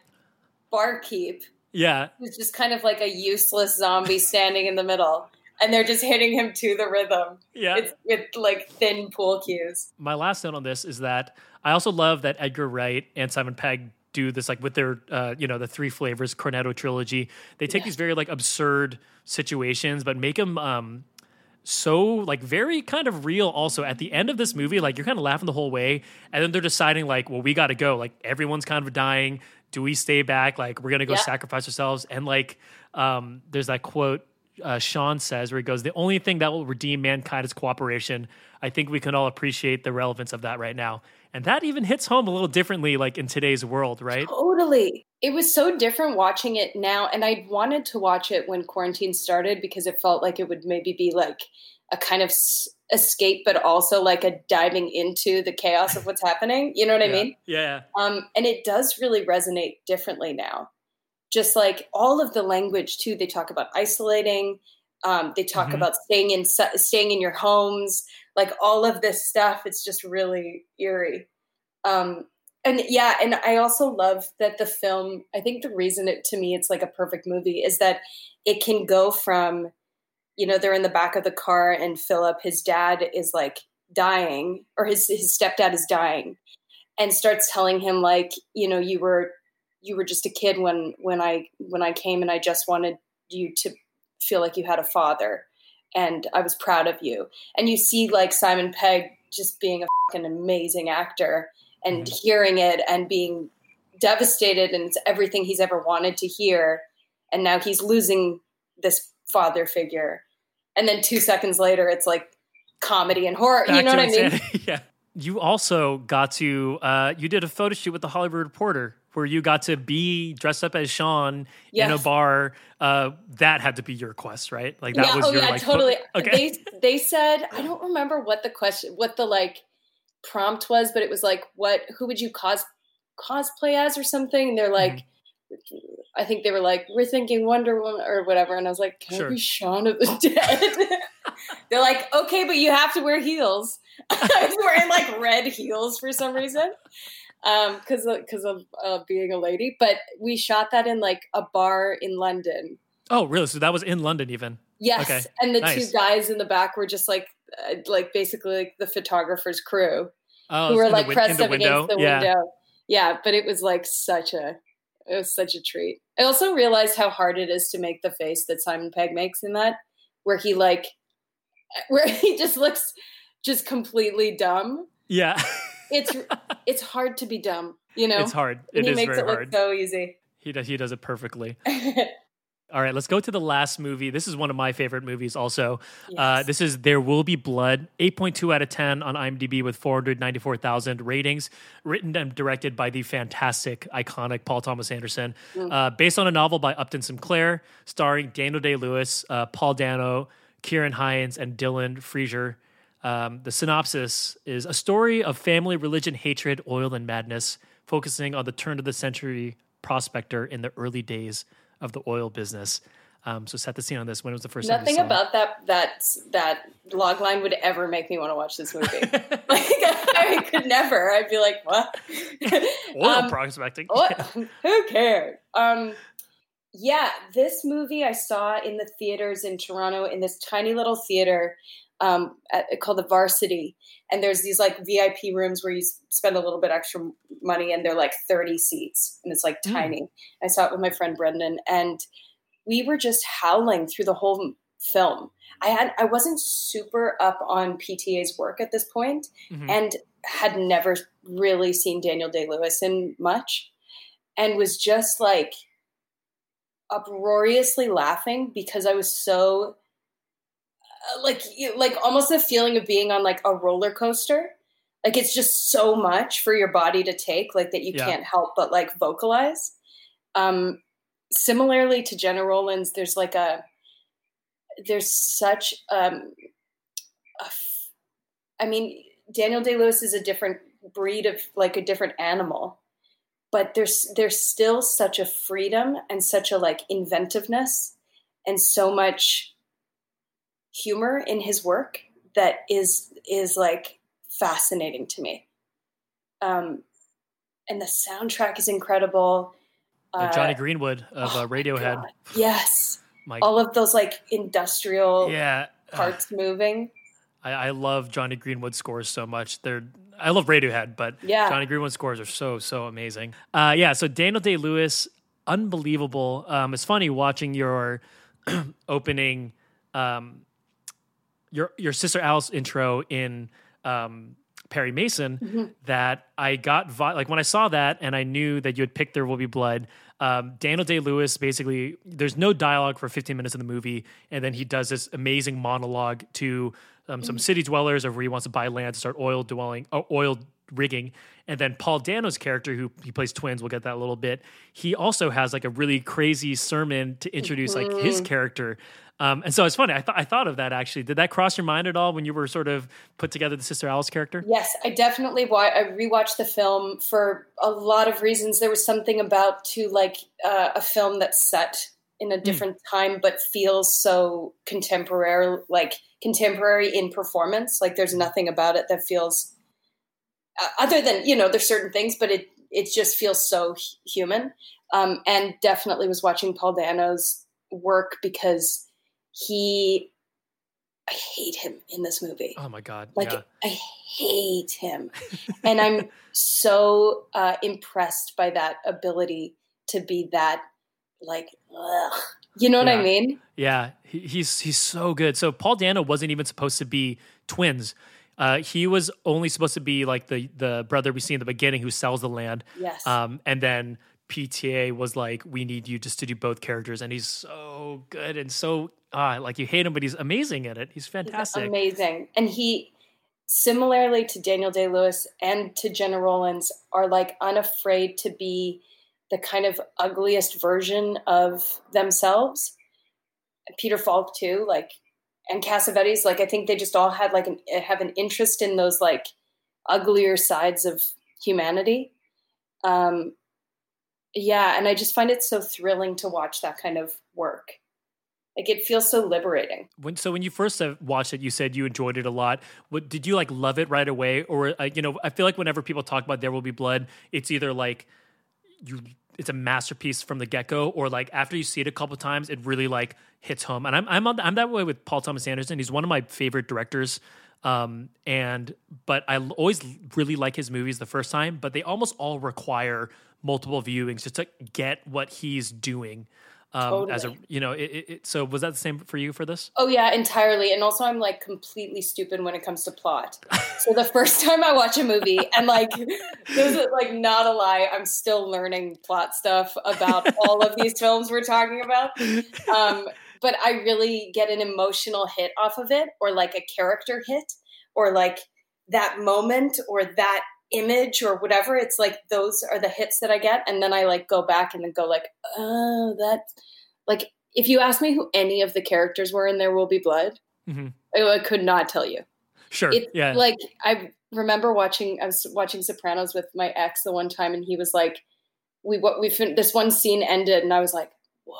barkeep yeah, who's just kind of like a useless zombie standing in the middle. And they're just hitting him to the rhythm. Yeah. It's with like thin pool cues. my last note on this is that I also love that Edgar Wright and Simon Pegg do this like with their uh, you know the three flavors Cornetto trilogy. They take these very like absurd situations but make them um so like very kind of real also. At the end of this movie like you're kind of laughing the whole way and then they're deciding like well we got to go. Like everyone's kind of dying. Do we stay back? Like we're going to go Yeah. sacrifice ourselves. And like um there's that quote uh, Shaun says where he goes the only thing that will redeem mankind is cooperation. I think we can all appreciate the relevance of that right now and that even hits home a little differently like in today's world right Totally. It was so different watching it now. And I wanted to watch it when quarantine started because it felt like it would maybe be like a kind of s- escape, but also like a diving into the chaos of what's happening. You know what I mean? yeah Um, and it does really resonate differently now. Just like all of the language too. They talk about isolating. Um, they talk Mhm. about staying in staying in your homes. Like all of this stuff. It's just really eerie. Um, and yeah, and I also love that the film. I think the reason it to me it's like a perfect movie is that it can go from, you know, they're in the back of the car and Philip, his dad, is like dying, or his his stepdad is dying, and starts telling him like, you know, you were you were just a kid when when I when I came and I just wanted you to feel like you had a father and I was proud of you. And you see like Simon Pegg just being a fucking amazing actor and hearing it and being devastated and it's everything he's ever wanted to hear and now he's losing this father figure. And then two seconds later, it's like comedy and horror. Back you know what I mean? yeah. You also got to uh, you did a photo shoot with the Hollywood Reporter where you got to be dressed up as Shaun in a bar. Uh, that had to be your quest, right? Like that yeah, was oh your yeah, like totally. okay. They they said I don't remember what the question, what the like prompt was, but it was like, what? Who would you cos cosplay as or something? And they're like, Mm-hmm. I think they were like, we're thinking Wonder Woman or whatever, and I was like, can Sure. I be Shaun of the Dead? they're like, okay, but you have to wear heels. I was wearing like red heels for some reason. Um, because because of uh, being a lady, but we shot that in like a bar in London, oh, really? So that was in London, even. Yes, Okay. and the Nice. two guys in the back were just like, uh, like basically like the photographer's crew Oh, who were the like win- pressed the up window? against the Yeah. window. Yeah, but it was like such a, it was such a treat. I also realized how hard it is to make the face that Simon Pegg makes in that, where he like, where he just looks just completely dumb. Yeah. It's it's hard to be dumb, you know. It's hard. It he is makes very it look hard. so easy. He does. He does it perfectly. All right, let's go to the last movie. This is one of my favorite movies. Also, uh, this is There Will Be Blood, eight point two out of ten on IMDb with four hundred ninety four thousand ratings. Written and directed by the fantastic, iconic Paul Thomas Anderson. Mm. Uh, based on a novel by Upton Sinclair, starring Daniel Day Lewis, uh, Paul Dano, Ciarán Hinds, and Dillon Freasier. Um, the synopsis is a story of family, religion, hatred, oil, and madness, focusing on the turn of the century prospector in the early days of the oil business. Um, so set the scene on this. When was the first time Nothing you saw it? about that that that log line would ever make me want to watch this movie. like I could never. I'd be like, what? oil Um, prospecting? What? Who cared? Um, yeah, this movie I saw in the theaters in Toronto in this tiny little theater um, at, called the Varsity, and there's these like VIP rooms where you spend a little bit extra money, and they're like 30 seats, and it's like Mm. tiny. I saw it with my friend Brendan, and we were just howling through the whole film. I had I wasn't super up on PTA's work at this point, Mhm. and had never really seen Daniel Day Lewis in much, and was just like uproariously laughing because I was so like like almost the feeling of being on like a roller coaster. Like it's just so much for your body to take, like that you Yeah. can't help but like vocalize. Um, similarly to Gena Rowlands, there's like a there's such um, a f- I mean, Daniel Day Lewis is a different breed of like a different animal, but there's there's still such a freedom and such a like inventiveness and so much humor in his work that is is like fascinating to me. Um, and the soundtrack is incredible. And Jonny Uh, Greenwood of uh, Radiohead. Yes. My- All of those like industrial Yeah. parts moving. I, I love Jonny Greenwood scores so much. They're I love Radiohead, but Yeah. Jonny Greenwood scores are so so amazing. Uh, yeah, so Daniel Day Lewis, unbelievable. Um, it's funny watching your opening, um, your your sister Alice intro in um, Perry Mason. Mhm. That I got vi- like when I saw that and I knew that you had picked There Will Be Blood. Um, Daniel Day Lewis basically, there's no dialogue for 15 minutes in the movie, and then he does this amazing monologue to um, some Mhm. city dwellers of where he wants to buy land to start oil dwelling, uh, oil rigging. And then Paul Dano's character, who he plays twins, we'll get that a little bit. He also has like a really crazy sermon to introduce like his Mhm. character. Um, and so it's funny. I thought I thought of that actually. Did that cross your mind at all when you were sort of put together the Sister Alice character? Yes, I definitely wa- I rewatched the film for a lot of reasons. There was something about to like uh, a film that's set in a different time but feels so contemporary, like contemporary in performance. Like there's nothing about it that feels uh, other than you know there's certain things, but it it just feels so human. Um, and definitely was watching Paul Dano's work because he. I hate him in this movie. Oh my god! Like yeah. I hate him, and I'm so uh, impressed by that ability to be that like, ugh. you know what I mean? Yeah, he, he's he's so good. So Paul Dano wasn't even supposed to be twins. Uh, he was only supposed to be like the the brother we see in the beginning who sells the land. Yes. Um, and then PTA was like, "We need you just to do both characters," and he's so good and so ah, like you hate him, but he's amazing at it. He's fantastic. He's amazing, and he similarly to Daniel Day Lewis and to Gena Rowlands are like unafraid to be the kind of ugliest version of themselves. Peter Falk too, like and Cassavetes, like I think they just all had like an have an interest in those like uglier sides of humanity. Um, yeah, and I just find it so thrilling to watch that kind of work. Like it feels so liberating. When so when you first watched it, you said you enjoyed it a lot. What did you like love it right away, or uh, you know? I feel like whenever people talk about There Will Be Blood, it's either like you it's a masterpiece from the get go, or like after you see it a couple times, it really like hits home. And I'm I'm on, I'm that way with Paul Thomas Anderson. He's one of my favorite directors. Um, and but I always really like his movies the first time, but they almost all require multiple viewings just to get what he's doing um, totally. as a you know it, it, so was that the same for you for this? Oh yeah entirely. And also i'm like completely stupid when it comes to plot. So the first time i watch a movie and like this is like not a lie i'm still learning plot stuff about all of these films we're talking about. Um, but i really get an emotional hit off of it or like a character hit or like that moment or that image or whatever it's like those are the hits that i get and then i like go back and then go like oh that like if you ask me who any of the characters were in there will be blood mm-hmm. I, I, could not tell you sure it's yeah like i remember watching i was watching sopranos with my ex the one time and he was like we what we this one scene ended and i was like whoa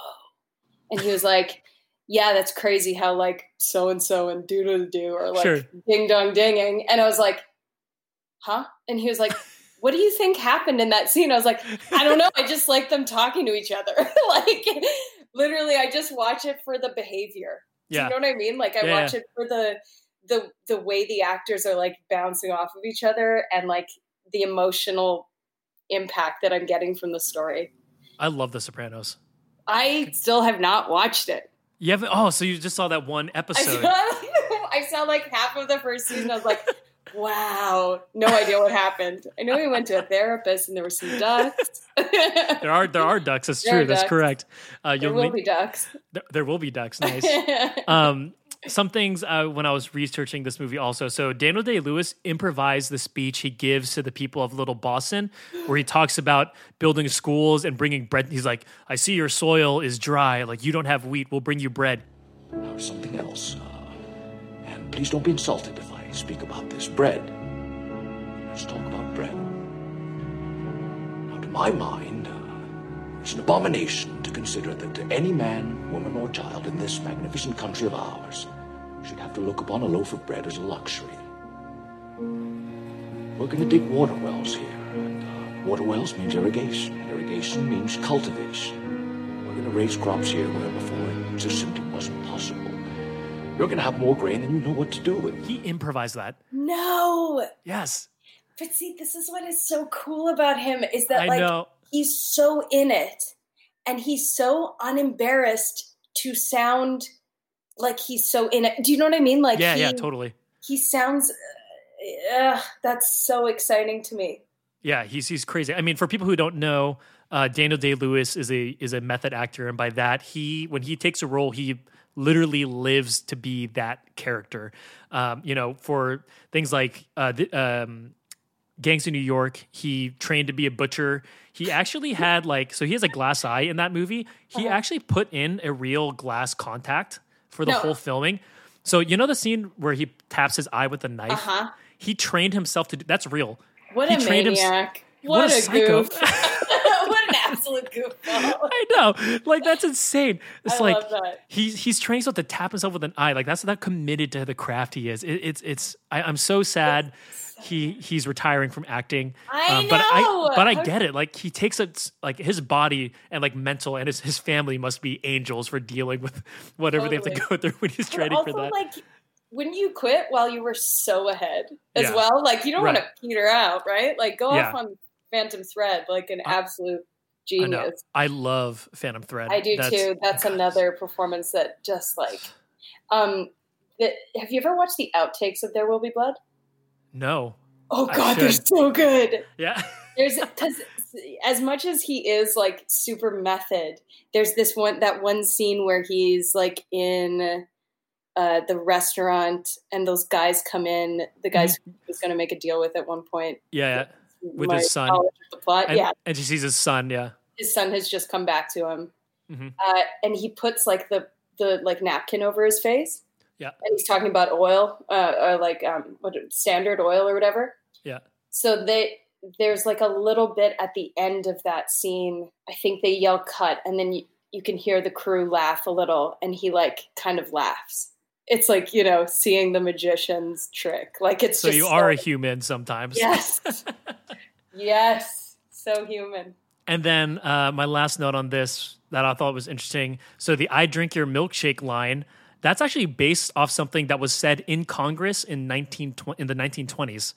and he was like yeah that's crazy how like so and so and do do do or like sure. ding dong dinging and i was like huh? And he was like, what do you think happened in that scene? I was like, I don't know. I just like them talking to each other. like literally, I just watch it for the behavior. Yeah. you know what I mean? Like I yeah. watch it for the the the way the actors are like bouncing off of each other and like the emotional impact that I'm getting from the story. I love The Sopranos. I still have not watched it. You haven't? Oh, so you just saw that one episode? I saw, I saw like half of the first season. I was like, Wow, no idea what happened. I know he went to a therapist and there were some ducks. there are there are ducks. That's there true. That's correct. Uh, there will make, be ducks. There, there, will be ducks. Nice. um, some things uh, when I was researching this movie also. So Daniel Day Lewis improvised the speech he gives to the people of Little Boston, where he talks about building schools and bringing bread. He's like, "I see your soil is dry. Like you don't have wheat. We'll bring you bread." Now something else, uh, and please don't be insulted if I speak about this bread. Let's talk about bread. Now, to my mind, uh, it's an abomination to consider that any man, woman, or child in this magnificent country of ours should have to look upon a loaf of bread as a luxury. We're going to dig water wells here, and uh, water wells means irrigation, irrigation means cultivation. We're going to raise crops here where before it just simply wasn't possible. You're going to have more grain than you know what to do with. He improvised that. No. Yes. But see, this is what is so cool about him is that I like know. he's so in it and he's so unembarrassed to sound like he's so in it. Do you know what I mean? Like Yeah, he, yeah, totally. He sounds uh, that's so exciting to me. Yeah, he's he's crazy. I mean, for people who don't know, uh, Daniel Day Lewis is a is a method actor, and by that he when he takes a role, he literally lives to be that character. Um, you know, for things like uh, the, um, Gangs of New York, he trained to be a butcher. He actually had like so he has a glass eye in that movie. He uh-huh. actually put in a real glass contact for the no. whole filming. So you know the scene where he taps his eye with a knife. Uh-huh. He trained himself to do. That's real. What he a maniac! Him, what, what, a, a goof! absolute goofball! I know, like that's insane. It's I like he's he's trained himself to tap himself with an eye. Like that's that committed to the craft he is. It, it's it's. I, am so sad. He he's retiring from acting. I um, but I but I get it. Like he takes it like his body and like mental and his his family must be angels for dealing with whatever totally. they have to go through when he's training for that. Like, wouldn't you quit while you were so ahead as yeah. well? Like you don't right. want to peter out, right? Like go yeah. off on Phantom Thread, like an absolute genius. I, I, love Phantom Thread. I do That's, too. That's another performance that just like. Um, the, have you ever watched the outtakes of There Will Be Blood? No. Oh God, they're so good. Yeah. There's because as much as he is like super method, there's this one that one scene where he's like in uh, the restaurant and those guys come in. The guys Mm-hmm. who was going to make a deal with at one point. Yeah, yeah. with his son. The plot, And, yeah, and she sees his son. Yeah. His son has just come back to him, Mhm. uh, and he puts like the the like napkin over his face. Yeah. and he's talking about oil, uh, or like um, what standard oil or whatever. Yeah. So they there's like a little bit at the end of that scene. I think they yell cut, and then you, you can hear the crew laugh a little, and he like kind of laughs. It's like you know seeing the magician's trick. Like it's So you are a human sometimes. yes, yes, so human. And then uh, my last note on this that I thought was interesting. So the "I drink your milkshake" line that's actually based off something that was said in Congress in nineteen in the nineteen twenties.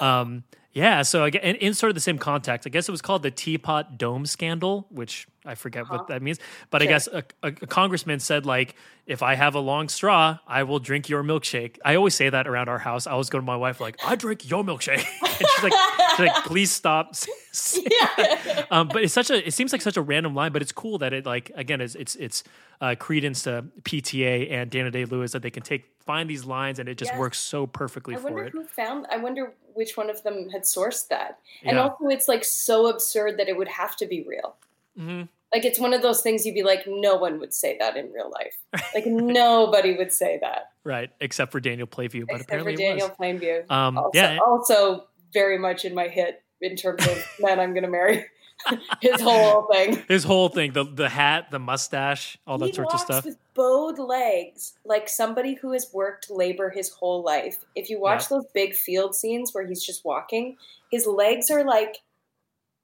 Um, yeah, so again, in, in sort of the same context, I guess it was called the Teapot Dome Scandal, which I forget what that means. But I guess a, a, a congressman said like, "If I have a long straw, I will drink your milkshake." I always say that around our house. I always go to my wife like, "I drink your milkshake," and she's like, she's like, "Please stop." that." um, but it's such a it seems like such a random line, but it's cool that it like again it's it's it's uh, credence to PTA and Dana Day Lewis that they can take find these lines and it just Yes. works so perfectly I for wonder it. who found. I wonder which one of them had sourced that. And Yeah. also, it's like so absurd that it would have to be real. hmm Like it's one of those things you'd be like, no one would say that in real life. Like nobody would say that Right, except for Daniel Plainview, but except for apparently Daniel it was. Plainview. Um, also, yeah. also very much in my hit in terms of men I'm going to marry. His whole thing. His whole thing, the the hat, the mustache, all that he sorts of stuff. with bowed legs, like somebody who has worked labor his whole life. If you watch Yeah. those big field scenes where he's just walking, his legs are like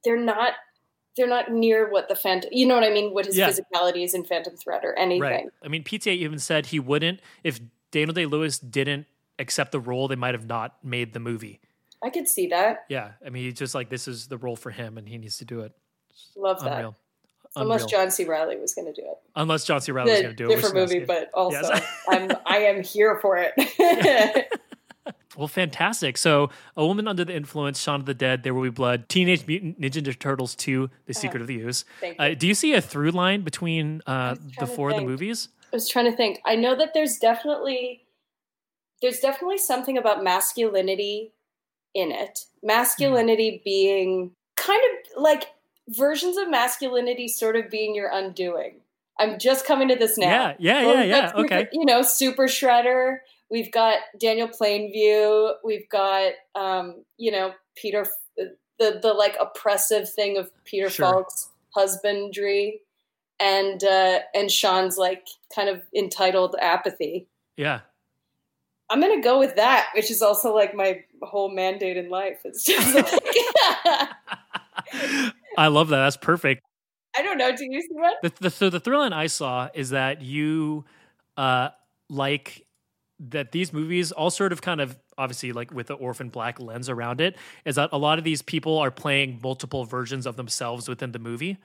they're not they're not near what the phantom. You know what I mean? What his Yeah. physicality is in Phantom Thread or anything. Right. I mean, PTA even said he wouldn't if Daniel Day Lewis didn't accept the role, they might have not made the movie. I could see that. Yeah, I mean, he's just like this is the role for him, and he needs to do it. Love that. Unreal. Unless John C. Reilly was going to do it. Unless John C. Reilly The going to do it. different movie, but also Yes. I'm I am here for it. Well, fantastic. So, A Woman Under the Influence, Shaun of the Dead, There Will Be Blood, Teenage Mutant Ninja Turtles 2, The Secret Uh-huh. of the Ooze. Thank Uh, do you see a through line between uh, the four of the movies? I was trying to think. I know that there's definitely there's definitely something about masculinity in it. Masculinity being kind of like versions of masculinity sort of being your undoing. I'm just coming to this now. Yeah, yeah, yeah, yeah, Super- okay. You know, Super Shredder. We've got Daniel Plainview. We've got um, you know, Peter the the like oppressive thing of Peter Sure. Falk's husbandry and uh and Shaun's like kind of entitled apathy. Yeah. I'm gonna go with that, which is also like my whole mandate in life. It's just like I love that. That's perfect. I don't know. Do you see what? The, the, so the thrill I saw is that you uh, like that these movies all sort of kind of obviously like with the orphan black lens around it is that a lot of these people are playing multiple versions of themselves within the movie.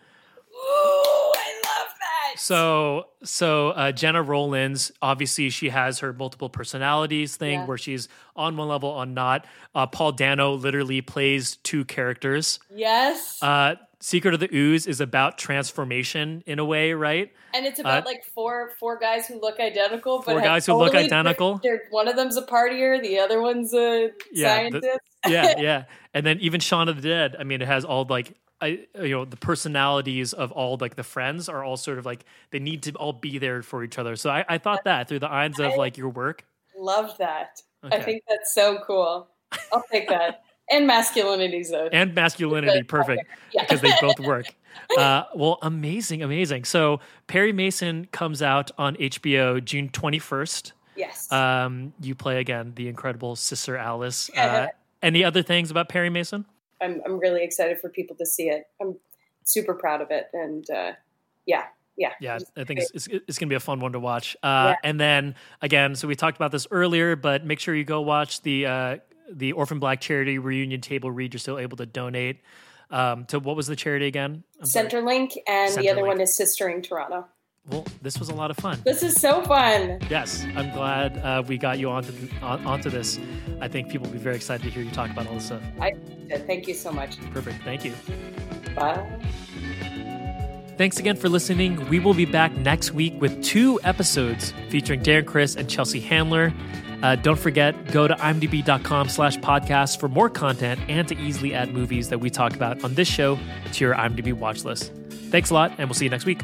Ooh, I love that. So so uh, Gena Rowlands obviously she has her multiple personalities thing Yeah. where she's on one level on not. Uh, Paul Dano literally plays two characters. Yes. Uh, Secret of the Ooze is about transformation in a way, right? and it's about uh, like four four guys who look identical, but Four guys who look identical? They're, one of them's a partier, the other one's a Yeah, the- scientist. yeah, yeah. And then even Shaun of the Dead. I mean, it has all like I, you know, the personalities of all like the friends are all sort of like they need to all be there for each other. So I, I thought that through the eyes of like your work. Love that. I think that's so cool. I'll take that. and masculinity a and masculinity perfect Yeah. because they both work uh, well amazing amazing so perry mason comes out on hbo june 21st Yes. um, you play again the incredible sister alice uh, any other things about perry mason I'm I'm really excited for people to see it. I'm super proud of it, and uh, yeah, yeah, yeah i think it's, it's, it's gonna be a fun one to watch. Uh, and then again so we talked about this earlier but make sure you go watch the uh, the orphan black charity reunion table read. You're still able to donate. Um, to what was the charity again? I'm sorry. Centerlink, and the other one is Sistering Toronto. Well this was a lot of fun This is so fun. Yes, I'm glad uh, we got you onto on, onto this. I think people will be very excited to hear you talk about all this stuff. I thank you so much. Perfect. Thank you. Bye. Thanks again for listening. We will be back next week with two episodes featuring Darren Criss and Chelsea Handler. Uh, don't forget, go to imdb.com slash podcast for more content and to easily add movies that we talk about on this show to your IMDb watch list. Thanks a lot, and we'll see you next week.